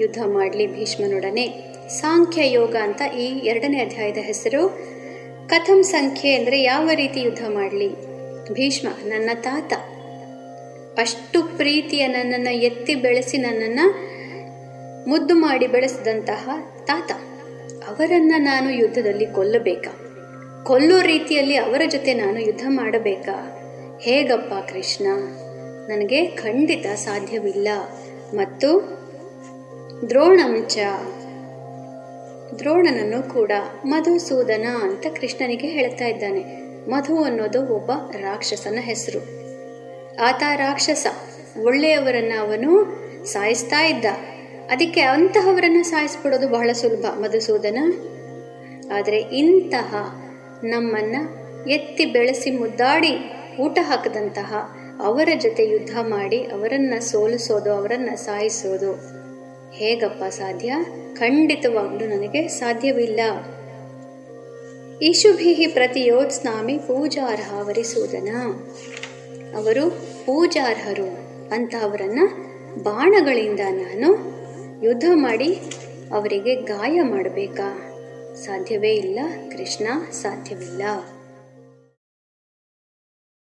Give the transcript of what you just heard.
ಯುದ್ಧ ಮಾಡಲಿ ಭೀಷ್ಮನೊಡನೆ. ಸಾಂಖ್ಯ ಯೋಗ ಅಂತ ಈ ಎರಡನೇ ಅಧ್ಯಾಯದ ಹೆಸರು. ಕಥಂ ಸಂಖ್ಯೆ ಅಂದರೆ ಯಾವ ರೀತಿ ಯುದ್ಧ ಮಾಡಲಿ? ಭೀಷ್ಮ, ನನ್ನ ತಾತ. ಅಷ್ಟು ಪ್ರೀತಿಯ ನನ್ನನ್ನು ಎತ್ತಿ ಬೆಳೆಸಿ ನನ್ನನ್ನು ಮುದ್ದು ಮಾಡಿ ಬೆಳೆಸಿದಂತಹ ತಾತ. ಅವರನ್ನು ನಾನು ಯುದ್ಧದಲ್ಲಿ ಕೊಲ್ಲಬೇಕಾ? ಕೊಲ್ಲೋ ರೀತಿಯಲ್ಲಿ ಅವರ ಜೊತೆ ನಾನು ಯುದ್ಧ ಮಾಡಬೇಕಾ? ಹೇಗಪ್ಪ ಕೃಷ್ಣ? ನನಗೆ ಖಂಡಿತ ಸಾಧ್ಯವಿಲ್ಲ. ಮತ್ತು ದ್ರೋಣಂಚ ದ್ರೋಣನನ್ನು ಕೂಡ ಮಧುಸೂದನ ಅಂತ ಕೃಷ್ಣನಿಗೆ ಹೇಳ್ತಾ ಇದ್ದಾನೆ. ಮಧು ಅನ್ನೋದು ಒಬ್ಬ ರಾಕ್ಷಸನ ಹೆಸರು. ಆತ ರಾಕ್ಷಸ. ಒಳ್ಳೆಯವರನ್ನ ಅವನು ಸಾಯಿಸ್ತಾ ಇದ್ದ. ಅದಕ್ಕೆ ಅಂತಹವರನ್ನು ಸಾಯಿಸ್ಬಿಡೋದು ಬಹಳ ಸುಲಭ ಮಧುಸೂದನ. ಆದರೆ ಇಂತಹ ನಮ್ಮನ್ನು ಎತ್ತಿ ಬೆಳೆಸಿ ಮುದ್ದಾಡಿ ಊಟ ಹಾಕದಂತಹ ಅವರ ಜೊತೆ ಯುದ್ಧ ಮಾಡಿ ಅವರನ್ನು ಸೋಲಿಸೋದು, ಅವರನ್ನು ಸಾಯಿಸೋದು. ಹೇಗಪ್ಪ ಸಾಧ್ಯ? ಖಂಡಿತವಾಗಲೂ ನನಗೆ ಸಾಧ್ಯವಿಲ್ಲ. ಇಶುಭಿ ಪ್ರತಿಯೋತ್ಸ್ನಾಮಿ ಪೂಜಾರ್ಹ ವರಿಸೂದನ. ಅವರು ಪೂಜಾರ್ಹರು ಅಂತ ಅವರನ್ನು ಬಾಣಗಳಿಂದ ನಾನು ಯುದ್ಧ ಮಾಡಿ ಅವರಿಗೆ ಗಾಯ ಮಾಡಬೇಕಾ? ಸಾಧ್ಯವೇ ಇಲ್ಲ ಕೃಷ್ಣ, ಸಾಧ್ಯವಿಲ್ಲ.